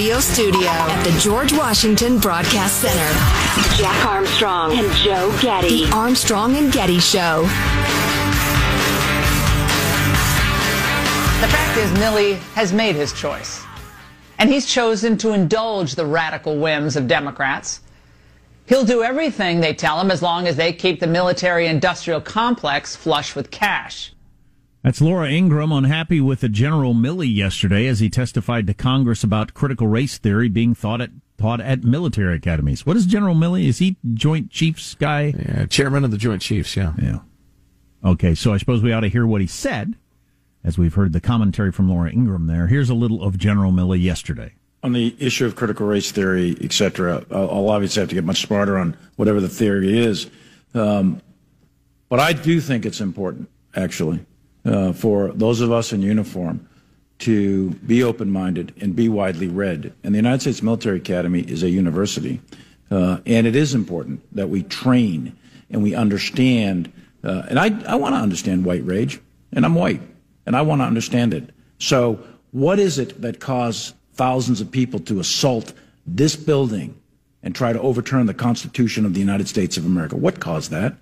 radio studio at the George Washington Broadcast Center. Jack Armstrong and Joe Getty. The Armstrong and Getty Show. The fact is, Milley has made his choice. And he's chosen to indulge the radical whims of Democrats. He'll do everything they tell him as long as they keep the military industrial complex flush with cash. That's Laura Ingraham unhappy with the General Milley yesterday as he testified to Congress about critical race theory being taught at taught at military academies. What is General Milley? Is he Joint Chiefs guy? Yeah, chairman of the Joint Chiefs. Yeah. Yeah. Okay, so I suppose we ought to hear what he said, as we've heard the commentary from Laura Ingraham. There, here's a little of General Milley yesterday on the issue of critical race theory, et cetera. I'll, I'll obviously have to get much smarter on whatever the theory is, um, but I do think it's important, actually uh, for those of us in uniform to be open minded and be widely read. And the United States Military Academy is a university. Uh, and it is important that we train and we understand. Uh, and I, I want to understand white rage, and I'm white, and I want to understand it. So, what is it that caused thousands of people to assault this building and try to overturn the Constitution of the United States of America? What caused that?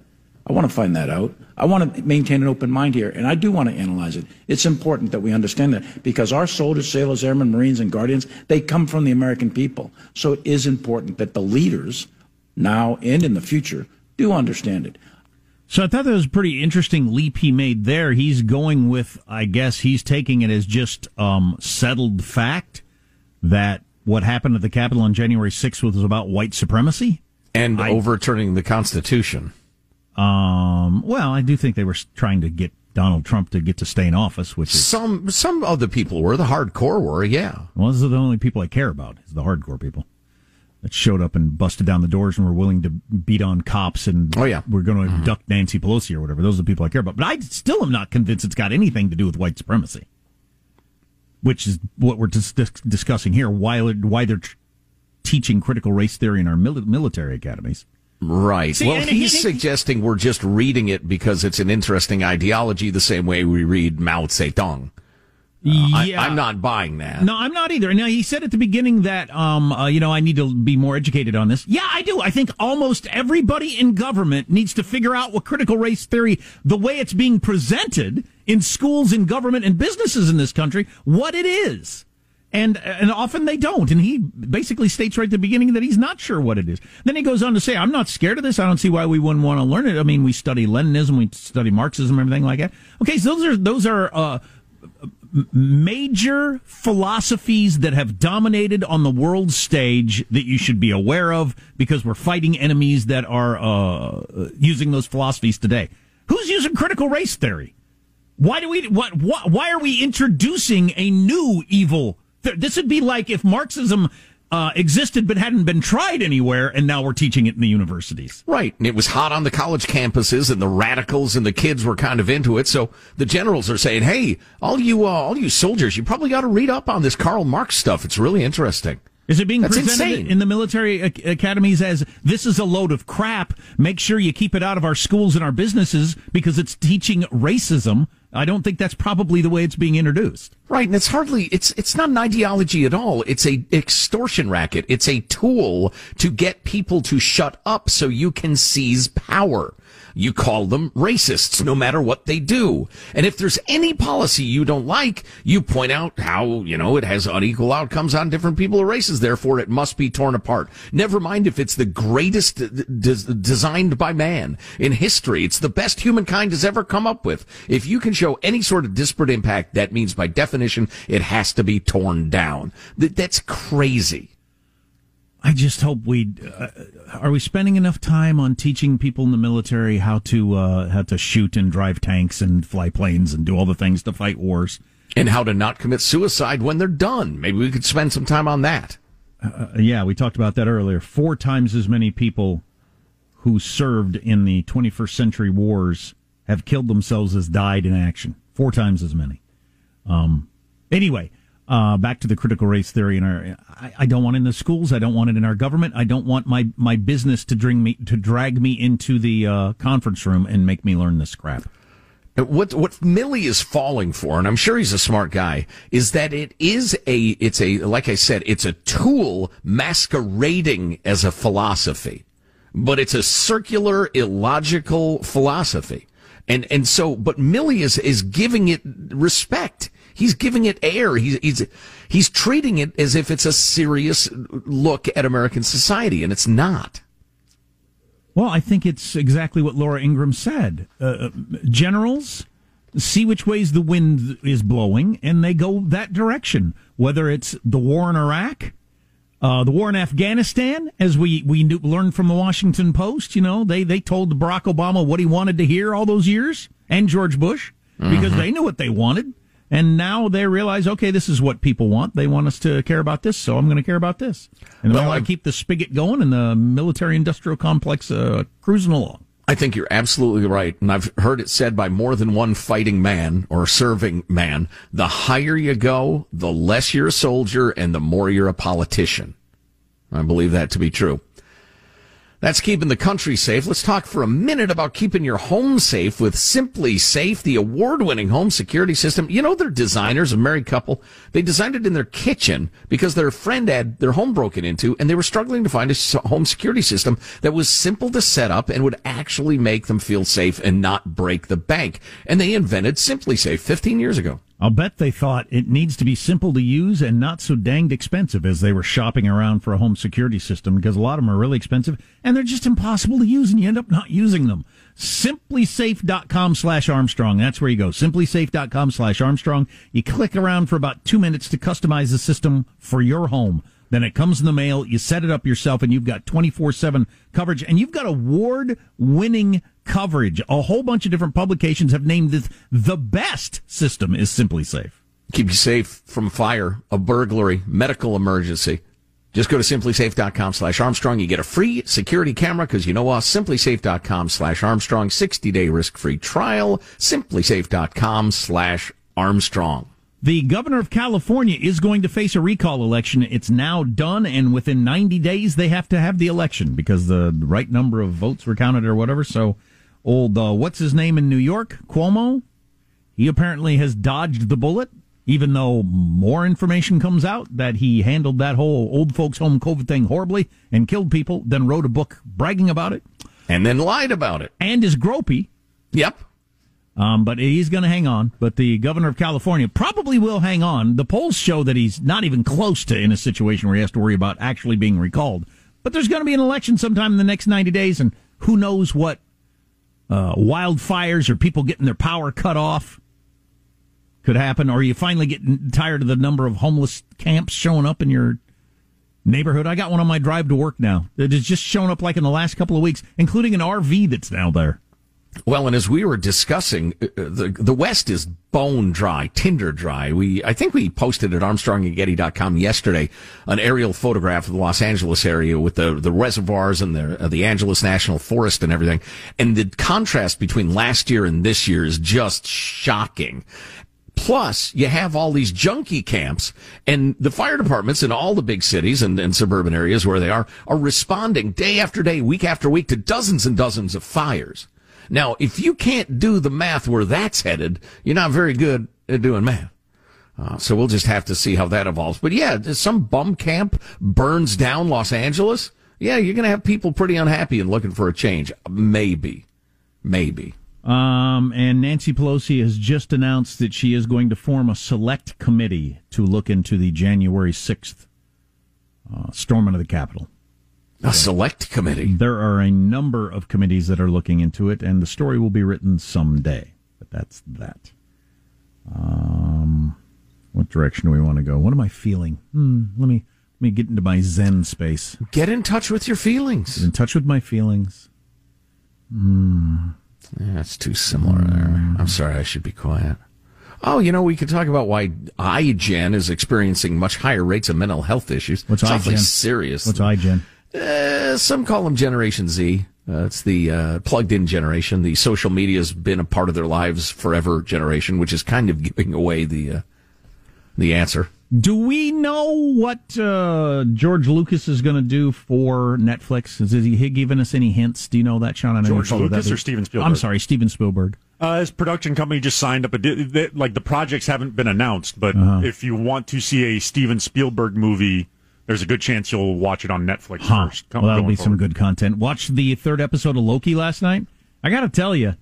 I want to find that out. I want to maintain an open mind here, and I do want to analyze it. It's important that we understand that because our soldiers, sailors, airmen, Marines, and Guardians, they come from the American people. So it is important that the leaders, now and in the future, do understand it. So I thought that was a pretty interesting leap he made there. He's going with, I guess he's taking it as just um, settled fact that what happened at the Capitol on January 6th was about white supremacy. And I, overturning the Constitution. Um, well, I do think they were trying to get Donald Trump to get to stay in office, which is, some some of the people were the hardcore were, yeah. Well, those are the only people I care about is the hardcore people that showed up and busted down the doors and were willing to beat on cops and oh yeah, we're going to mm-hmm. abduct Nancy Pelosi or whatever. Those are the people I care about. But I still am not convinced it's got anything to do with white supremacy, which is what we're dis- discussing here. Why why they're tr- teaching critical race theory in our mil- military academies. Right. See, well, he's he, suggesting we're just reading it because it's an interesting ideology, the same way we read Mao Zedong. Uh, yeah. I, am not buying that. No, I'm not either. Now, he said at the beginning that, um, uh, you know, I need to be more educated on this. Yeah, I do. I think almost everybody in government needs to figure out what critical race theory, the way it's being presented in schools, in government, and businesses in this country, what it is and and often they don't. And he basically states right at the beginning that he's not sure what it is. Then he goes on to say, "I'm not scared of this. I don't see why we wouldn't want to learn it. I mean, we study Leninism, we study Marxism, everything like that. Okay, so those are those are." Uh, major philosophies that have dominated on the world stage that you should be aware of because we're fighting enemies that are uh, using those philosophies today. Who's using critical race theory? Why do we what, what why are we introducing a new evil this would be like if Marxism uh, existed but hadn't been tried anywhere, and now we're teaching it in the universities. Right. And it was hot on the college campuses, and the radicals and the kids were kind of into it. So the generals are saying, "Hey, all you uh, all you soldiers, you probably got to read up on this Karl Marx stuff. It's really interesting." Is it being That's presented insane. in the military academies as this is a load of crap? Make sure you keep it out of our schools and our businesses because it's teaching racism. I don't think that's probably the way it's being introduced. Right, and it's hardly it's it's not an ideology at all. It's a extortion racket. It's a tool to get people to shut up so you can seize power. You call them racists no matter what they do. And if there's any policy you don't like, you point out how, you know, it has unequal outcomes on different people or races. Therefore, it must be torn apart. Never mind if it's the greatest de- designed by man in history. It's the best humankind has ever come up with. If you can show any sort of disparate impact, that means by definition, it has to be torn down. that's crazy. I just hope we uh, are we spending enough time on teaching people in the military how to uh, how to shoot and drive tanks and fly planes and do all the things to fight wars and how to not commit suicide when they're done. Maybe we could spend some time on that. Uh, yeah, we talked about that earlier. Four times as many people who served in the 21st century wars have killed themselves as died in action. Four times as many. Um, anyway, uh, back to the critical race theory, and I, I, don't want it in the schools. I don't want it in our government. I don't want my, my business to drag me to drag me into the uh, conference room and make me learn this crap. what what Milley is falling for, and I'm sure he's a smart guy, is that it is a it's a like I said, it's a tool masquerading as a philosophy, but it's a circular, illogical philosophy, and and so, but Milley is is giving it respect. He's giving it air. He's he's he's treating it as if it's a serious look at American society, and it's not. Well, I think it's exactly what Laura Ingraham said. Uh, uh, generals see which ways the wind is blowing, and they go that direction. Whether it's the war in Iraq, uh, the war in Afghanistan, as we we knew, learned from the Washington Post, you know, they they told Barack Obama what he wanted to hear all those years, and George Bush, because mm-hmm. they knew what they wanted. And now they realize, okay, this is what people want. They want us to care about this, so I'm going to care about this. And well, they want to keep the spigot going and the military industrial complex uh, cruising along. I think you're absolutely right. And I've heard it said by more than one fighting man or serving man the higher you go, the less you're a soldier and the more you're a politician. I believe that to be true. That's keeping the country safe. Let's talk for a minute about keeping your home safe with SimpliSafe, the award-winning home security system. You know, they're designers, a married couple. They designed it in their kitchen because their friend had their home broken into and they were struggling to find a home security system that was simple to set up and would actually make them feel safe and not break the bank. And they invented SimpliSafe 15 years ago. I'll bet they thought it needs to be simple to use and not so danged expensive as they were shopping around for a home security system because a lot of them are really expensive and they're just impossible to use and you end up not using them. SimpliSafe.com slash Armstrong. That's where you go. SimpliSafe.com slash Armstrong. You click around for about two minutes to customize the system for your home. Then it comes in the mail. You set it up yourself and you've got 24 7 coverage and you've got award winning coverage. A whole bunch of different publications have named this the best system is SimpliSafe. Keep you safe from fire, a burglary, medical emergency. Just go to simplisafe.com slash Armstrong. You get a free security camera because you know us. SimpliSafe.com slash Armstrong. 60 day risk free trial. SimpliSafe.com slash Armstrong. The governor of California is going to face a recall election. It's now done, and within 90 days, they have to have the election because the right number of votes were counted or whatever. So old uh, what's his name in New York, Cuomo. He apparently has dodged the bullet, even though more information comes out that he handled that whole old folks home COVID thing horribly and killed people. Then wrote a book bragging about it, and then lied about it, and is gropey. Yep. Um, but he's going to hang on. But the governor of California probably will hang on. The polls show that he's not even close to in a situation where he has to worry about actually being recalled. But there's going to be an election sometime in the next 90 days, and who knows what uh, wildfires or people getting their power cut off could happen, or you finally get tired of the number of homeless camps showing up in your neighborhood. I got one on my drive to work now. It has just shown up like in the last couple of weeks, including an RV that's now there. Well, and as we were discussing, uh, the the West is bone dry, tinder dry. We I think we posted at ArmstrongandGetty.com yesterday an aerial photograph of the Los Angeles area with the the reservoirs and the uh, the Angeles National Forest and everything. And the contrast between last year and this year is just shocking. Plus, you have all these junkie camps, and the fire departments in all the big cities and, and suburban areas where they are are responding day after day, week after week to dozens and dozens of fires. Now, if you can't do the math where that's headed, you're not very good at doing math. Uh, so we'll just have to see how that evolves. But yeah, some bum camp burns down Los Angeles. Yeah, you're going to have people pretty unhappy and looking for a change. Maybe. Maybe. Um, and Nancy Pelosi has just announced that she is going to form a select committee to look into the January 6th uh, storming of the Capitol. A select committee. There are a number of committees that are looking into it, and the story will be written someday. But that's that. Um, what direction do we want to go? What am I feeling? Hmm, let me let me get into my Zen space. Get in touch with your feelings. Get in touch with my feelings. Hmm. Yeah, that's too similar there. I'm sorry, I should be quiet. Oh, you know, we could talk about why iGen is experiencing much higher rates of mental health issues. What's iGen? Serious. What's iGen? Uh, some call them Generation Z. Uh, it's the uh, plugged in generation. The social media has been a part of their lives forever generation, which is kind of giving away the uh, the answer. Do we know what uh, George Lucas is going to do for Netflix? Has he given us any hints? Do you know that, Sean? I know George Lucas or Steven Spielberg? I'm sorry, Steven Spielberg. Uh, his production company just signed up a di- they, like the projects haven't been announced, but if you want to see a Steven Spielberg movie, there's a good chance you'll watch it on Netflix Huh. first. Well, that'll going be some good content. Watched the third episode of Loki last night. I got to tell you,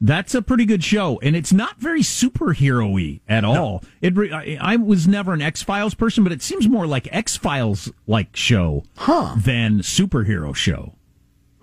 that's a pretty good show, and it's not very superhero-y at all. It re- I, I was never an X Files person, but it seems more like X Files like show than superhero show.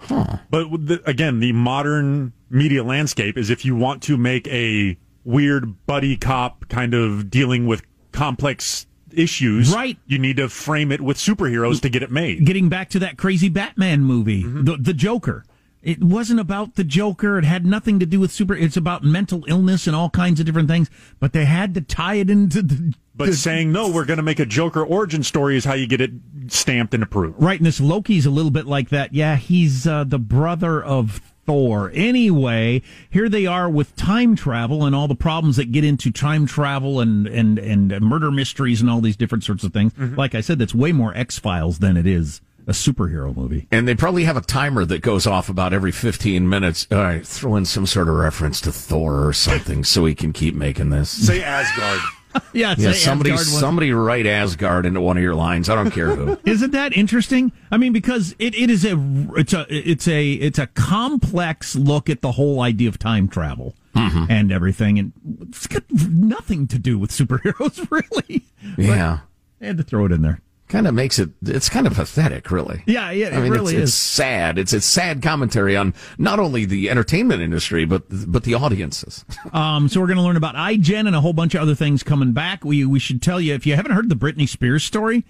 But the, again, the modern media landscape is if you want to make a weird buddy cop kind of dealing with complex issues, Right. You need to frame it with superheroes to get it made. Getting back to that crazy Batman movie, the the Joker. It wasn't about the Joker. It had nothing to do with super. It's about mental illness and all kinds of different things. But they had to tie it into the. But the- saying no, we're going to make a Joker origin story is how you get it stamped and approved. Right, and this Loki's a little bit like that. Yeah, he's uh, the brother of Thor. Anyway, here they are with time travel and all the problems that get into time travel and and and murder mysteries and all these different sorts of things. Mm-hmm. Like I said, that's way more X Files than it is a superhero movie. And they probably have a timer that goes off about every 15 minutes. All right, throw in some sort of reference to Thor or something so we can keep making this. Say Asgard. Yeah, Yeah, somebody, somebody write Asgard into one of your lines. I don't care who. Isn't that interesting? I mean, because it, it is a it's a it's a it's a complex look at the whole idea of time travel mm-hmm. and everything, and it's got nothing to do with superheroes, really. But Yeah. I had to throw it in there. Kind of makes it it's kind of pathetic really Yeah, yeah, it I mean, really it's, is. it's sad it's a sad commentary on not only the entertainment industry but but the audiences Um, so we're going to learn about iGen and a whole bunch of other things coming back. We we should tell you if you haven't heard the Britney Spears story.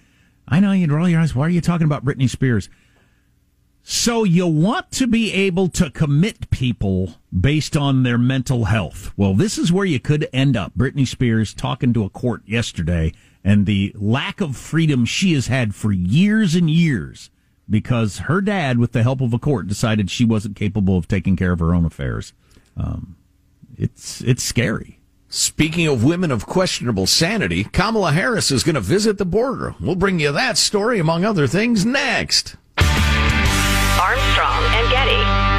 I know you'd roll your eyes. Why are you talking about Britney Spears? So you want to be able to commit people based on their mental health. Well, this is where you could end up. Britney Spears talking to a court yesterday and the lack of freedom she has had for years and years because her dad, with the help of a court, decided she wasn't capable of taking care of her own affairs. Um, it's it's scary. speaking of women of questionable sanity kamala harris is going to visit the border we'll bring you that story among other things next Armstrong and Getty.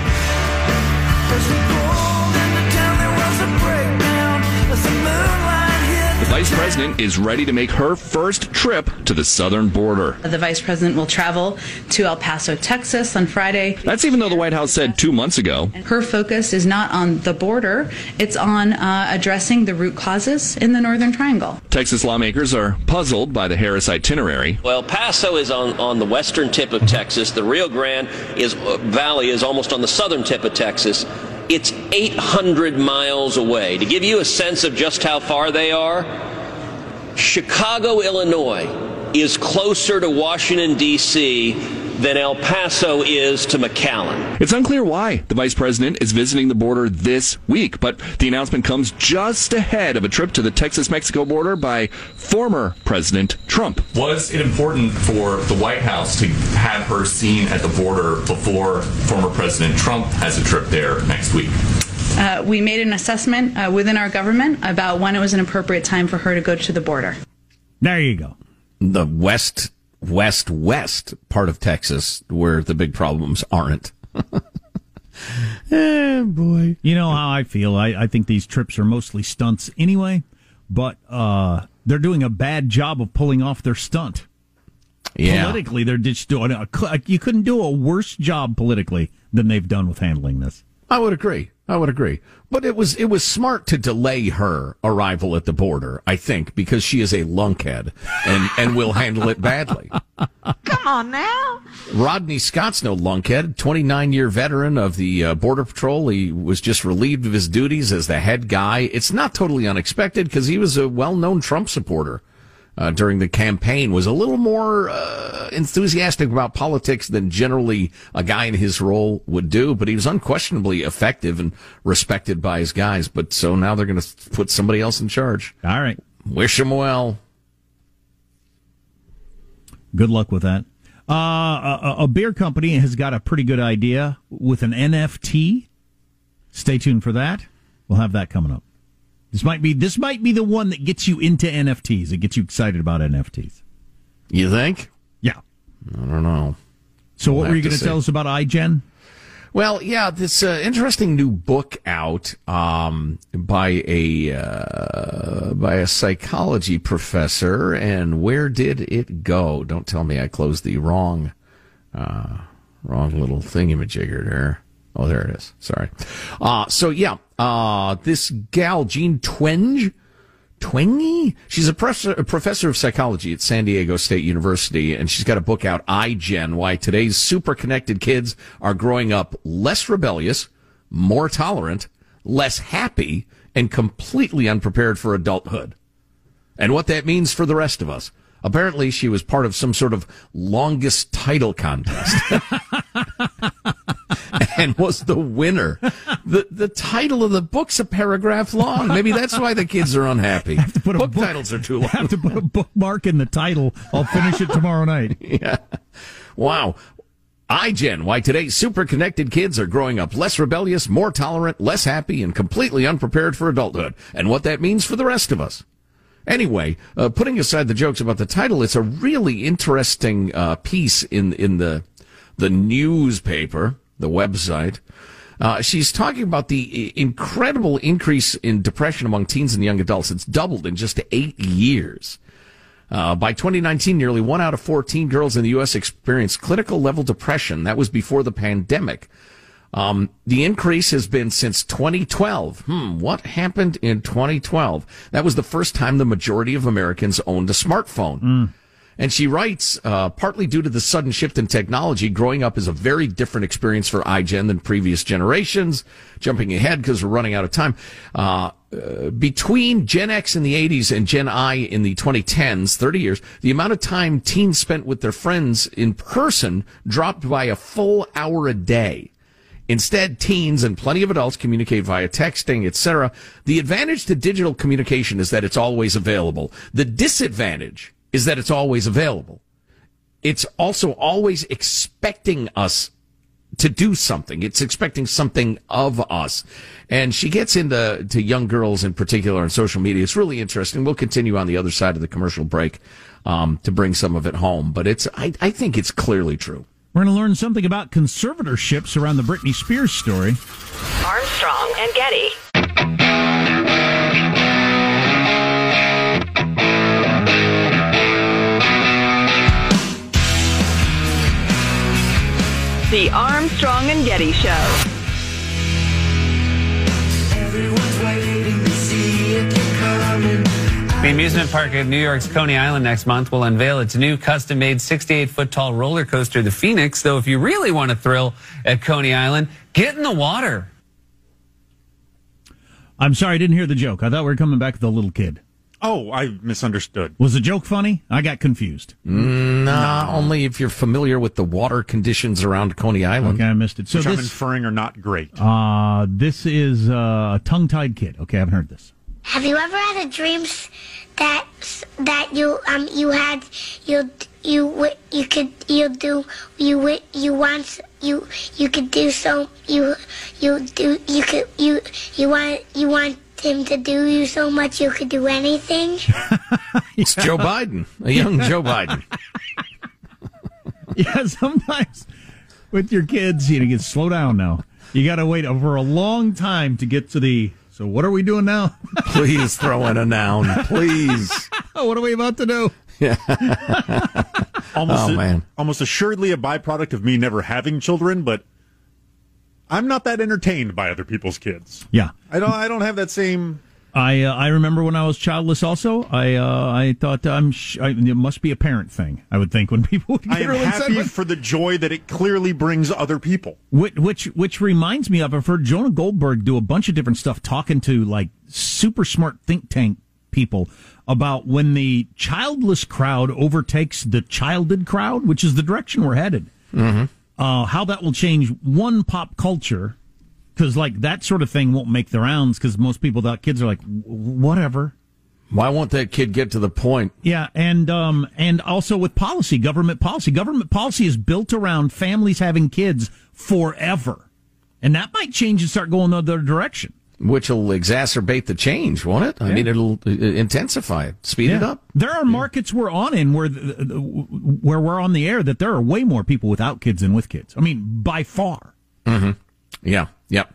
The vice president is ready to make her first trip to the southern border. The vice president will travel to El Paso, Texas on Friday. That's even though the White House said two months ago. Her focus is not on the border, it's on uh, addressing the root causes in the Northern Triangle. Texas lawmakers are puzzled by the Harris itinerary. Well, El Paso is on, on the western tip of Texas. The Rio Grande is, uh, Valley is almost on the southern tip of Texas. It's 800 miles away. To give you a sense of just how far they are, Chicago, Illinois is closer to Washington, D.C. than El Paso is to McAllen. It's unclear why the vice president is visiting the border this week, but the announcement comes just ahead of a trip to the Texas Mexico border by former President Trump. Was it important for the White House to have her seen at the border before former President Trump has a trip there next week? Uh, we made an assessment uh, within our government about when it was an appropriate time for her to go to the border. There you go. the west west west part of texas where the big problems aren't eh, boy You know how I feel. I, I think these trips are mostly stunts anyway, but uh, they're doing a bad job of pulling off their stunt. yeah Politically, they're just doing a. You couldn't do a worse job politically than they've done with handling this. I would agree. I would agree. But it was it was smart to delay her arrival at the border, I think, because she is a lunkhead and, and will handle it badly. Come on now. Rodney Scott's no lunkhead, 29 year veteran of the uh, Border Patrol. He was just relieved of his duties as the head guy. It's not totally unexpected because he was a well known Trump supporter. Uh, during the campaign was a little more uh, enthusiastic about politics than generally a guy in his role would do, but he was unquestionably effective and respected by his guys. But so now they're going to put somebody else in charge. All right. Wish him well. Good luck with that. Uh, a, a beer company has got a pretty good idea with an NFT. Stay tuned for that. We'll have that coming up. This might be this might be the one that gets you into NFTs. It gets you excited about NFTs. You think? Yeah. I don't know. So what We'll were you going to to see. tell us about iGen? Well, yeah, this uh, interesting new book out um, by a uh, by a psychology professor. And where did it go? Don't tell me I closed the wrong uh, wrong little thingamajigger there. Oh, there it is. Sorry. Uh, so yeah, uh, this gal Jean Twenge. Twenge? She's a, professor, a professor of psychology at San Diego State University, and she's got a book out, iGen, Why Today's Super Connected Kids Are Growing Up Less Rebellious, More Tolerant, Less Happy, and Completely Unprepared for Adulthood. And what that means for the rest of us. Apparently, she was part of some sort of longest title contest. and was the winner. The the title of the book's a paragraph long. Maybe that's why the kids are unhappy. put a book, book- titles are too long. have to put a bookmark in the title. I'll finish it tomorrow night. yeah. Wow. iGen, why today's super connected kids are growing up less rebellious, more tolerant, less happy, and completely unprepared for adulthood, and what that means for the rest of us. Anyway, uh, putting aside the jokes about the title, it's a really interesting uh, piece in in the the newspaper, the website. Uh, she's talking about the incredible increase in depression among teens and young adults. It's doubled in just eight years. Uh, by 2019, nearly one out of 14 girls in the U.S. experienced clinical level depression. That was before the pandemic. Um, the increase has been since 2012. Hmm, what happened in 2012? That was the first time the majority of Americans owned a smartphone. And she writes, uh, partly due to the sudden shift in technology, growing up is a very different experience for iGen than previous generations. Jumping ahead because we're running out of time. Uh, uh, between Gen X in the 80s and Gen I in the 2010s, 30 years, the amount of time teens spent with their friends in person dropped by a full hour a day. Instead, teens and plenty of adults communicate via texting, etc. The advantage to digital communication is that it's always available. The disadvantage is that it's always available. It's also always expecting us to do something. It's expecting something of us. And she gets into to young girls in particular on social media. It's really interesting. We'll continue on the other side of the commercial break um, to bring some of it home. But it's I, I think it's clearly true. We're going to learn something about conservatorships around the Britney Spears story. Armstrong and Getty. The Armstrong and Getty Show. The amusement park at New York's Coney Island next month will unveil its new custom made 68 foot tall roller coaster, the Phoenix. Though, if you really want to thrill at Coney Island, get in the water. I'm sorry, I didn't hear the joke. I thought we were coming back with the little kid. Oh, I misunderstood. Was the joke funny? I got confused. No, only if you're familiar with the water conditions around Coney Island. Okay, I missed it. So which I'm this, inferring are not great. uh, this is uh, a tongue-tied kid. Okay, I haven't heard this. Have you ever had a dream that that you um you had you you you could you do you you want you you could do so you you do you could you you want you want him to do you so much you could do anything? It's Joe Biden, a young Joe Biden. Yeah, sometimes with your kids, you know, you slow down now. You got to wait over a long time to get to the. So what are we doing now? Please throw in a noun, please. Oh, what are we about to do? Almost Oh, a- man. almost assuredly a byproduct of me never having children, but I'm not that entertained by other people's kids. Yeah, I don't. I don't have that same. I uh, I remember when I was childless. Also, I uh, I thought I'm sh- I, it must be a parent thing. I would think when people would get I am really happy excited. for the joy that it clearly brings other people. Which, which which reminds me of I've heard Jonah Goldberg do a bunch of different stuff talking to like super smart think tank people about when the childless crowd overtakes the childed crowd, which is the direction we're headed. Mm-hmm. Uh, how that will change one pop culture because like that sort of thing won't make the rounds because most people that kids are like whatever. Why won't that kid get to the point? Yeah, and um, and also with policy, government policy. Government policy is built around families having kids forever, and that might change and start going the other direction. Which will exacerbate the change, won't it? I Yeah. mean, it'll uh, intensify it, speed it up. There are markets we're on in where where we're on the air that there are way more people without kids than with kids. I mean, by far. Mm-hmm. Yeah, yep.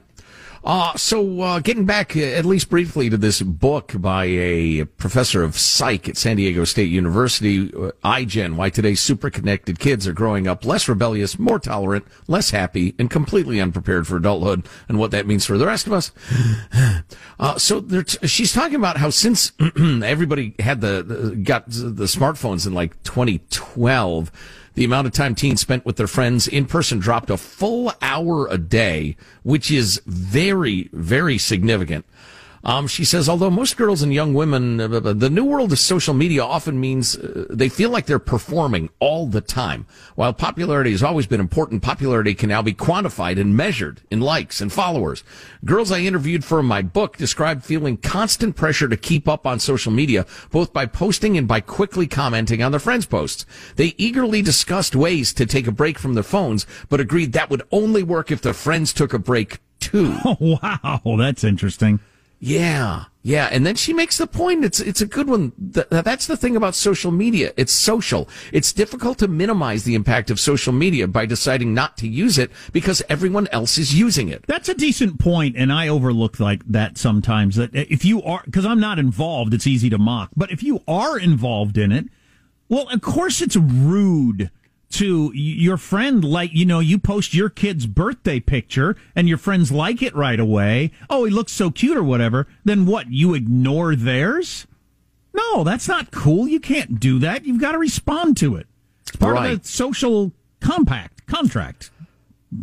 Uh, so, uh, getting back uh, at least briefly to this book by a professor of psych at San Diego State University, uh, iGen, Why Today's Super Connected Kids Are Growing Up Less Rebellious, More Tolerant, Less Happy, and Completely Unprepared for Adulthood, and what that means for the rest of us. Uh, so t- she's talking about how since everybody had the, the got the smartphones in like 2012, the amount of time teens spent with their friends in person dropped a full hour a day, which is very, very significant. Um, she says, although most girls and young women, uh, the new world of social media often means uh, they feel like they're performing all the time. While popularity has always been important, popularity can now be quantified and measured in likes and followers. Girls I interviewed for my book described feeling constant pressure to keep up on social media, both by posting and by quickly commenting on their friends' posts. They eagerly discussed ways to take a break from their phones, but agreed that would only work if their friends took a break too. Oh, wow. That's interesting. Yeah, yeah, and then she makes the point. It's it's a good one. Th- that's the thing about social media. It's social. It's difficult to minimize the impact of social media by deciding not to use it because everyone else is using it. That's a decent point, and I overlook like that sometimes. That if you are, because I'm not involved, it's easy to mock. But if you are involved in it, well, of course it's rude to your friend. Like you know, you post your kid's birthday picture, and your friends like it right away. Oh, he looks so cute, or whatever. Then what? You ignore theirs? No, that's not cool. You can't do that. You've got to respond to it. It's part of Right. the social compact contract.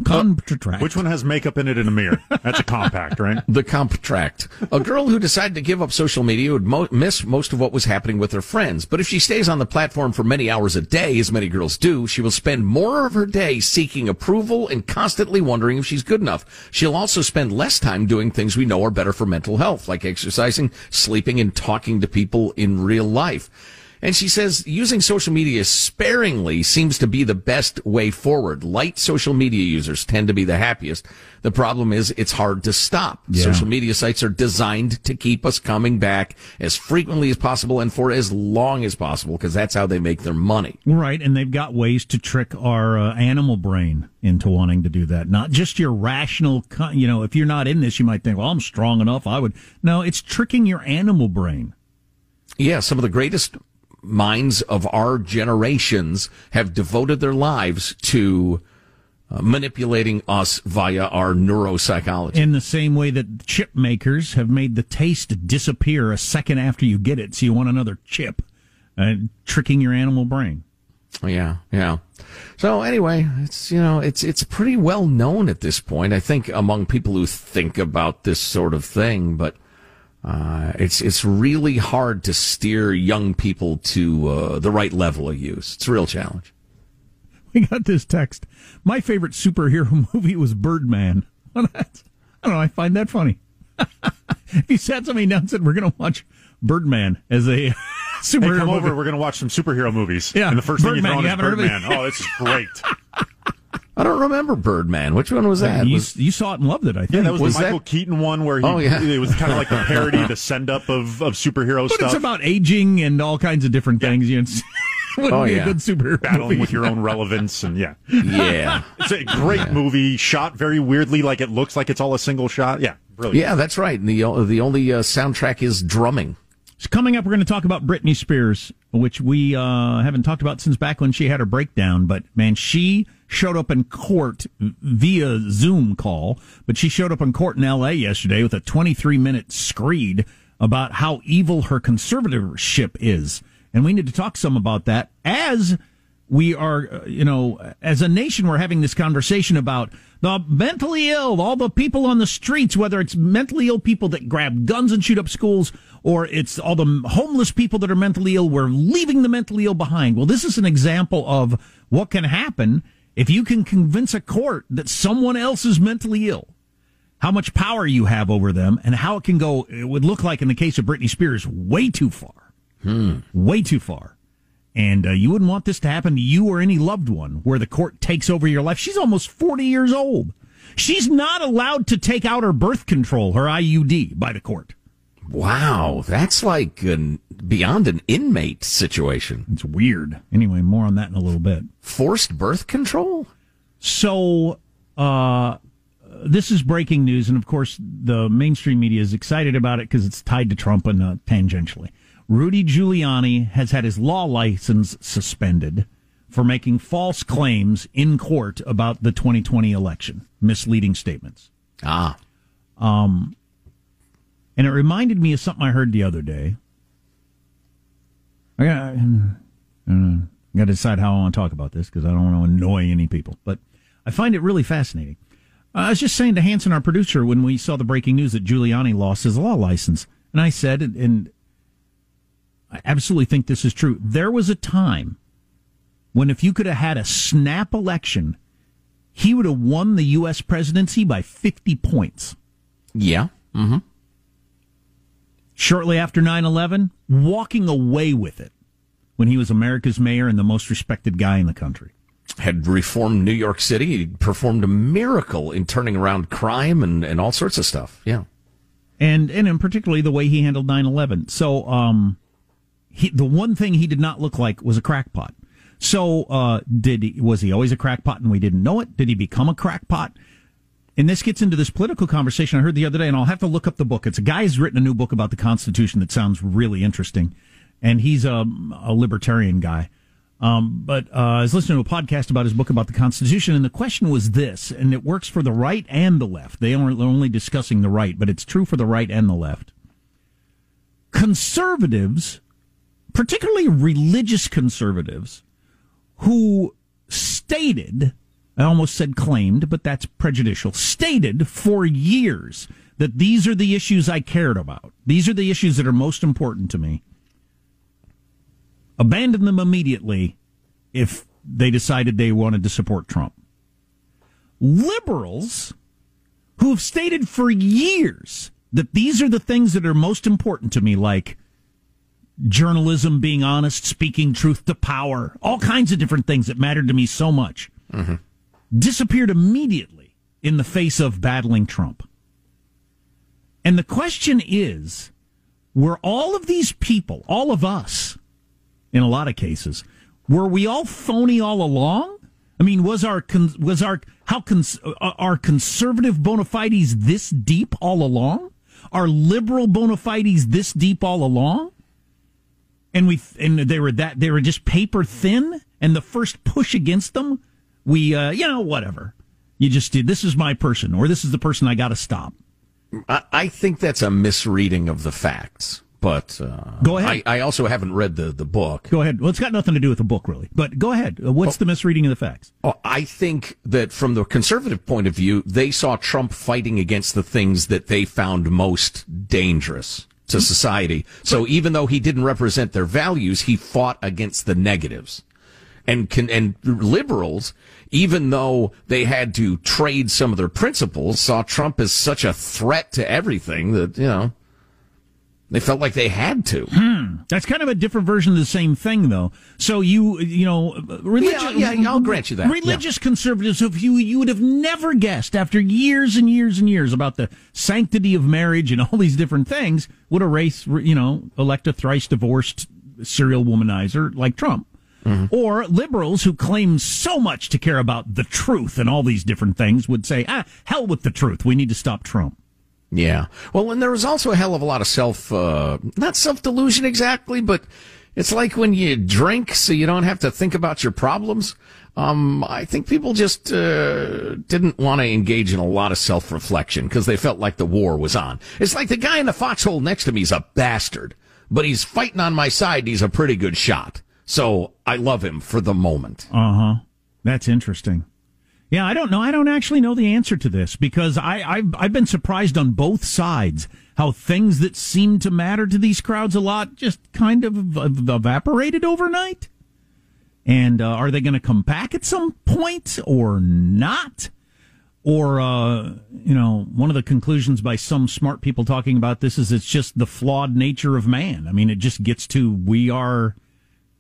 Contract. Uh, which one has makeup in it in a mirror? That's a compact, right? The contract. A girl who decided to give up social media would mo- miss most of what was happening with her friends. But if she stays on the platform for many hours a day, as many girls do, she will spend more of her day seeking approval and constantly wondering if she's good enough. She'll also spend less time doing things we know are better for mental health, like exercising, sleeping, and talking to people in real life. And she says using social media sparingly seems to be the best way forward. Light social media users tend to be the happiest. The problem is it's hard to stop. Yeah. Social media sites are designed to keep us coming back as frequently as possible and for as long as possible because that's how they make their money. Right, and they've got ways to trick our uh, animal brain into wanting to do that. Not just your rational, you know, if you're not in this, you might think, well, I'm strong enough. I would. No, it's tricking your animal brain. Yeah, some of the greatest minds of our generations have devoted their lives to uh, manipulating us via our neuropsychology. In the same way that chip makers have made the taste disappear a second after you get it, so you want another chip, uh, tricking your animal brain. Yeah, yeah. So anyway, it's you know it's it's pretty well known at this point. I think among people who think about this sort of thing, but uh, it's it's really hard to steer young people to uh, the right level of use. It's a real challenge. We got this text. My favorite superhero movie was Birdman. Well, that's- I don't know. I find that funny. if you sat somebody down and said, we're going to watch Birdman as a Hey, superhero come over. We're going to watch some superhero movies. Yeah, And the first thing you Birdman, throw on you is haven't heard of it? Birdman. Oh, this is great. I don't remember Birdman. Which one was that? you, Was- you saw it and loved it, I think. Yeah, that was, Was the Michael that- Keaton one where he, Oh, yeah. it was kind of like the parody, the send up of, of superhero but stuff. it's about aging and all kinds of different things. You know, it's- wouldn't Oh, be yeah. a good superhero battling movie. with your own relevance and yeah. yeah, It's a great movie, shot very weirdly, like it looks like it's all a single shot. Yeah, brilliant. yeah, that's right. And the the only uh, soundtrack is drumming. So coming up, we're going to talk about Britney Spears, which we uh, haven't talked about since back when she had her breakdown. But man, she showed up in court via Zoom call, but she showed up in court in L.A. yesterday with a 23 minute screed about how evil her conservatorship is. And we need to talk some about that as we are, uh, you know, as a nation, we're having this conversation about the mentally ill, all the people on the streets, whether it's mentally ill people that grab guns and shoot up schools, or it's all the homeless people that are mentally ill. We're leaving the mentally ill behind. Well, this is an example of what can happen if you can convince a court that someone else is mentally ill how much power you have over them and how it can go it would look like in the case of Britney Spears way too far. Way too far. And uh, you wouldn't want this to happen to you or any loved one where the court takes over your life. She's almost 40 years old. She's not allowed to take out her birth control, her IUD, by the court. Wow, that's like an, beyond an inmate situation. It's weird. Anyway, more on that in a little bit. Forced birth control? So, uh, this is breaking news, and of course, the mainstream media is excited about it because it's tied to Trump and uh, tangentially. Rudy Giuliani has had his law license suspended for making false claims in court about the 2020 election, misleading statements. Ah. Um, and it reminded me of something I heard the other day. I got, to decide how I want to talk about this because I don't want to annoy any people. But I find it really fascinating. I was just saying to Hanson, our producer, when we saw the breaking news that Giuliani lost his law license, and I said, and I absolutely think this is true. There was a time when if you could have had a snap election, he would have won the U.S. presidency by 50 points. Yeah. Mm-hmm. Shortly after 9 11, walking away with it when he was America's mayor and the most respected guy in the country. Had reformed New York City. He performed a miracle in turning around crime and, and all sorts of stuff. Yeah. And, and in particularly the way he handled 9 11. So, um, he, the one thing he did not look like was a crackpot. So, uh, did he, was he always a crackpot and we didn't know it? Did he become a crackpot? And this gets into this political conversation I heard the other day, and I'll have to look up the book. It's a guy who's written a new book about the Constitution that sounds really interesting, and he's a, a libertarian guy. Um, but uh, I was listening to a podcast about his book about the Constitution, and the question was this, and it works for the right and the left. They are only discussing the right, but it's true for the right and the left. Conservatives, particularly religious conservatives, who stated I almost said claimed, but that's prejudicial, stated for years that these are the issues I cared about. These are the issues that are most important to me. Abandon them immediately if they decided they wanted to support Trump. Liberals who have stated for years that these are the things that are most important to me, like journalism, being honest, speaking truth to power, all kinds of different things that mattered to me so much. Mm-hmm disappeared immediately in the face of battling Trump. And the question is were all of these people, all of us, in a lot of cases, were we all phony all along? I mean, was our was our how cons, uh, are conservative bona fides this deep all along? Are liberal bona fides this deep all along? And we and they were that they were just paper thin, and the first push against them we, uh, you know, whatever. You just did. This is my person, or this is the person I got to stop. I, I, think that's a misreading of the facts. But uh, go ahead. I, I, also haven't read the, the book. Go ahead. Well, it's got nothing to do with the book, really. But go ahead. Uh, what's oh, the misreading of the facts? Oh, I think that from the conservative point of view, they saw Trump fighting against the things that they found most dangerous to society. So even though he didn't represent their values, he fought against the negatives and can, and liberals, even though they had to trade some of their principles, saw Trump as such a threat to everything that you know they felt like they had to. Hmm. That's kind of a different version of the same thing, though. So you, you know, religious. Yeah, yeah I'll grant you that. Religious yeah. conservatives, if you you would have never guessed after years and years and years about the sanctity of marriage and all these different things, would a race, you know, elect a thrice divorced serial womanizer like Trump. Mm-hmm. Or liberals who claim so much to care about the truth and all these different things would say, ah, hell with the truth. We need to stop Trump. Yeah. Well, and there was also a hell of a lot of self, uh, not self delusion exactly, but it's like when you drink so you don't have to think about your problems. Um, I think people just uh, didn't want to engage in a lot of self reflection because they felt like the war was on. It's like the guy in the foxhole next to me is a bastard, but he's fighting on my side. he's a pretty good shot. So I love him for the moment. Uh huh. That's interesting. Yeah, I don't know. I don't actually know the answer to this because I, I've, I've been surprised on both sides how things that seem to matter to these crowds a lot just kind of evaporated overnight. And uh, are they going to come back at some point or not? Or, uh, you know, one of the conclusions by some smart people talking about this is it's just the flawed nature of man. I mean, it just gets to we are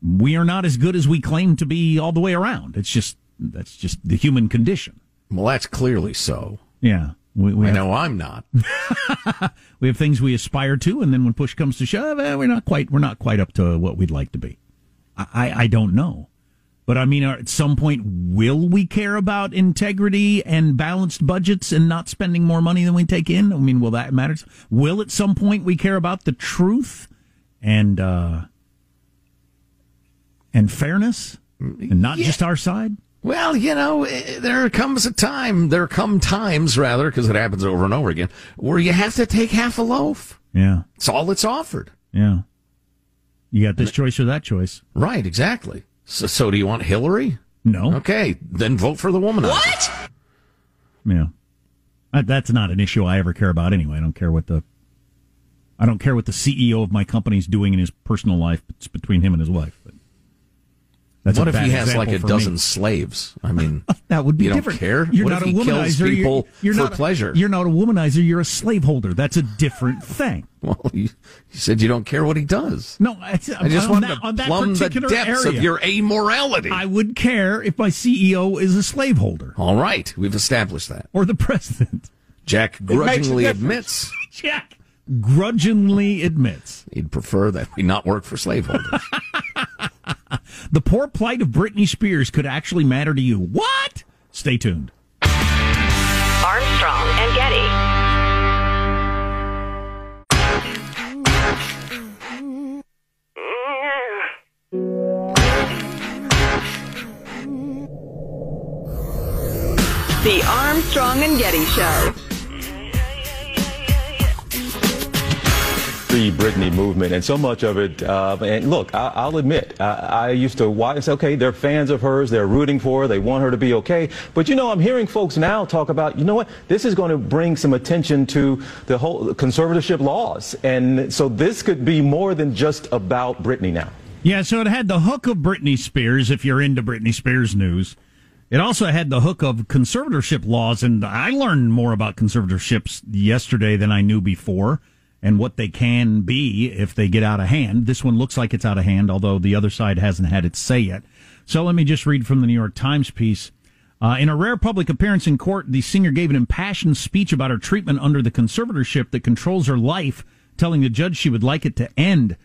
we are not as good as we claim to be all the way around. It's just that's just the human condition. Well, that's clearly so. Yeah. We, we I have, know I'm not. we have things we aspire to, and then when push comes to shove, eh, we're not quite we're not quite up to what we'd like to be. I, I, I don't know, but I mean, at some point, will we care about integrity and balanced budgets and not spending more money than we take in? I mean, will that matter? Will at some point we care about the truth and uh, and fairness, and not Yeah. just our side? Well, you know, eh, there comes a time, there come times, rather, because it happens over and over again, where you have to take half a loaf. Yeah, It's all that's offered. yeah. You got this choice or that choice? Right, exactly. So, so do you want Hillary? No. Okay, then vote for the woman. What? Yeah. That, that's not an issue I ever care about anyway. I don't care what the I don't care what the CEO of my company's doing in his personal life. It's between him and his wife. That's what if he has like a for me. dozen slaves? I mean, That would be you don't care. You're what not if a he kills womanizer. You're- you're, for not a- pleasure? you're not a womanizer. You're a slaveholder. That's a different thing. well, you, you said you don't care what he does. No, I, I just on wanted that, to on that plumb the depths area, of your amorality. I would care if my CEO is a slaveholder All right, we've established that. or the president. Jack grudgingly admits Jack grudgingly admits. he'd prefer that we not work for slaveholders. The poor plight of Britney Spears could actually matter to you. What? Stay tuned. Armstrong and Getty. The Armstrong and Getty Show. Free Britney movement, and so much of it. Uh, and look, I, I'll admit, I, I used to watch. Okay. They're fans of hers. They're rooting for her. They want her to be okay. But you know, I'm hearing folks now talk about. You know what? This is going to bring some attention to the whole conservatorship laws, and so this could be more than just about Britney now. Yeah, so it had the hook of Britney Spears, if you're into Britney Spears news. It also had the hook of conservatorship laws, and I learned more about conservatorships yesterday than I knew before and what they can be if they get out of hand. This one looks like it's out of hand, although the other side hasn't had its say yet. So let me just read from the New York Times piece. Uh, in a rare public appearance in court, the singer gave an impassioned speech about her treatment under the conservatorship that controls her life, telling the judge she would like it to end.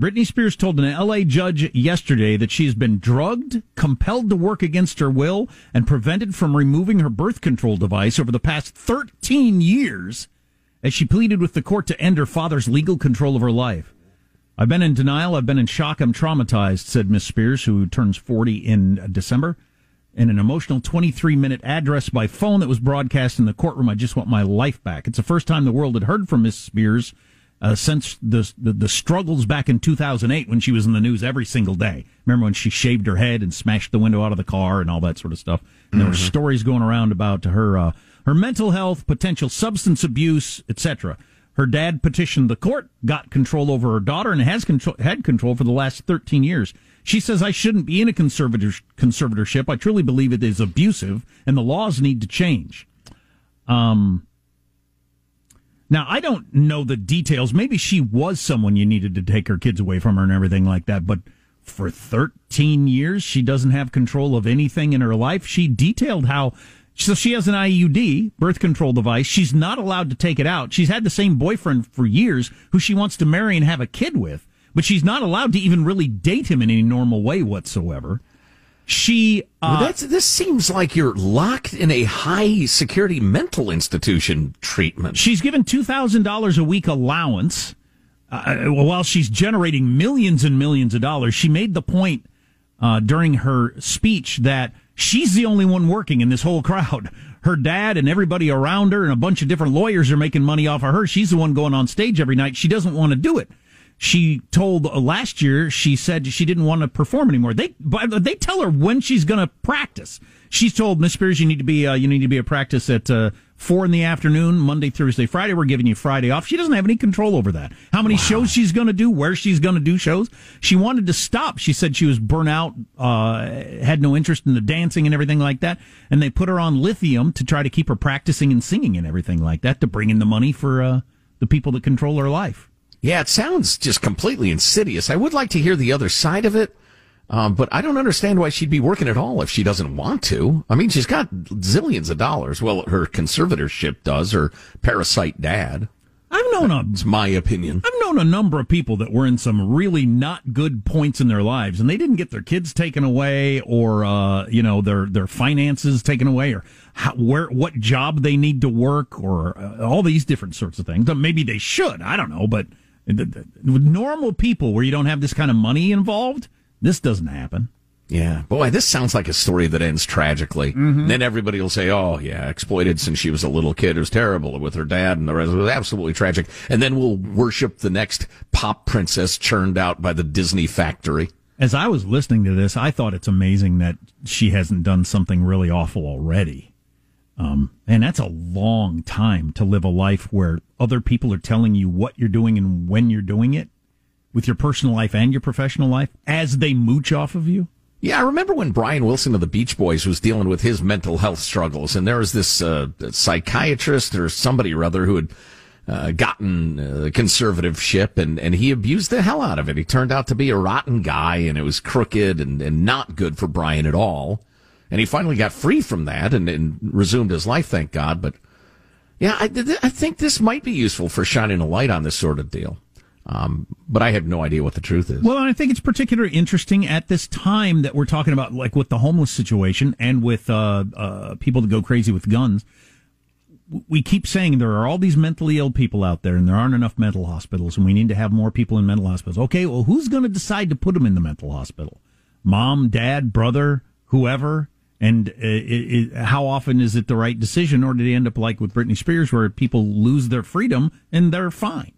Britney Spears told an LA judge yesterday that she has been drugged, compelled to work against her will, and prevented from removing her birth control device over the past 13 years as she pleaded with the court to end her father's legal control of her life. I've been in denial. I've been in shock. I'm traumatized, said Miss Spears, who turns 40 in December. In an emotional 23 minute address by phone that was broadcast in the courtroom, I just want my life back. It's the first time the world had heard from Miss Spears uh, since the, the the struggles back in 2008 when she was in the news every single day. Remember when she shaved her head and smashed the window out of the car and all that sort of stuff. And there were stories going around about her uh, her mental health, potential substance abuse, etc. Her dad petitioned the court, got control over her daughter, and has control, had control for the last 13 years. She says, I shouldn't be in a conservator, conservatorship. I truly believe it is abusive, and the laws need to change. Um, now, I don't know the details. Maybe she was someone you needed to take her kids away from her and everything like that, but for 13 years, she doesn't have control of anything in her life. She detailed how so she has an IUD, birth control device. She's not allowed to take it out. She's had the same boyfriend for years who she wants to marry and have a kid with, but she's not allowed to even really date him in any normal way whatsoever. She uh, Well, that's, this seems like you're locked in a high security mental institution treatment. She's given two thousand dollars a week allowance uh, while she's generating millions and millions of dollars. She made the point uh, during her speech that she's the only one working in this whole crowd. Her dad and everybody around her and a bunch of different lawyers are making money off of her. She's the one going on stage every night. She doesn't want to do it. She told uh, last year she said she didn't want to perform anymore. They they tell her when she's going to practice. She's told Miss Spears you need to be uh, you need to be at practice at uh, four in the afternoon Monday, Thursday, Friday. We're giving you Friday off. She doesn't have any control over that. How many shows she's going to do, where she's going to do shows. She wanted to stop. She said she was burnt out, uh, had no interest in the dancing and everything like that. And they put her on lithium to try to keep her practicing and singing and everything like that to bring in the money for uh, the people that control her life. Yeah, it sounds just completely insidious. I would like to hear the other side of it. Um, but I don't understand why she'd be working at all if she doesn't want to. I mean, she's got zillions of dollars. Well, her conservatorship does, her parasite dad. I've known a, It's my opinion. I've known a number of people that were in some really not good points in their lives, and they didn't get their kids taken away, or uh, you know their their finances taken away, or how, where what job they need to work, or uh, all these different sorts of things. Maybe they should. I don't know, but with normal people where you don't have this kind of money involved, this doesn't happen. Yeah. Boy, this sounds like a story that ends tragically. Then everybody will say, oh, yeah, exploited since she was a little kid. It was terrible with her dad and the rest. It was absolutely tragic. And then we'll worship the next pop princess churned out by the Disney factory. As I was listening to this, I thought it's amazing that she hasn't done something really awful already. Um, and that's a long time to live a life where other people are telling you what you're doing and when you're doing it with your personal life and your professional life as they mooch off of you. Yeah, I remember when Brian Wilson of the Beach Boys was dealing with his mental health struggles, and there was this uh, psychiatrist or somebody or other who had uh, gotten uh, conservativeship, and, and he abused the hell out of it. He turned out to be a rotten guy, and it was crooked and, and not good for Brian at all. And he finally got free from that and, and resumed his life, thank God. But yeah, I, I think this might be useful for shining a light on this sort of deal. Um, but I have no idea what the truth is. Well, I think it's particularly interesting at this time that we're talking about, like with the homeless situation and with uh, uh, people that go crazy with guns. We keep saying there are all these mentally ill people out there, and there aren't enough mental hospitals, and we need to have more people in mental hospitals. Okay, well, who's going to decide to put them in the mental hospital? Mom, dad, brother, whoever. And uh, it, it, how often is it the right decision, or did it end up like with Britney Spears, where people lose their freedom and they're fine?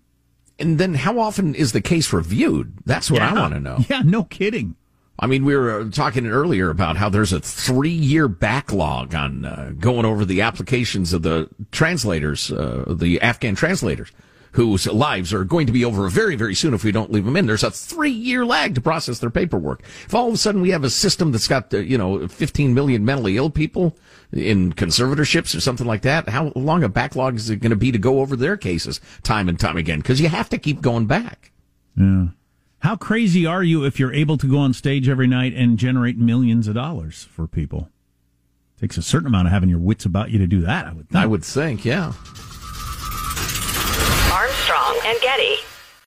And then how often is the case reviewed? That's what I want to know. Yeah, no kidding. I mean, we were talking earlier about how there's a three year backlog on uh, going over the applications of the translators, uh, the Afghan translators, whose lives are going to be over very, very soon if we don't leave them in. There's a three year lag to process their paperwork. If all of a sudden we have a system that's got, uh, you know, 15 million mentally ill people in conservatorships or something like that, how long a backlog is it going to be to go over their cases time and time again? Because you have to keep going back. Yeah. How crazy are you if you're able to go on stage every night and generate millions of dollars for people? It Takes a certain amount of having your wits about you to do that, I would think. I would think, yeah. Armstrong and Getty.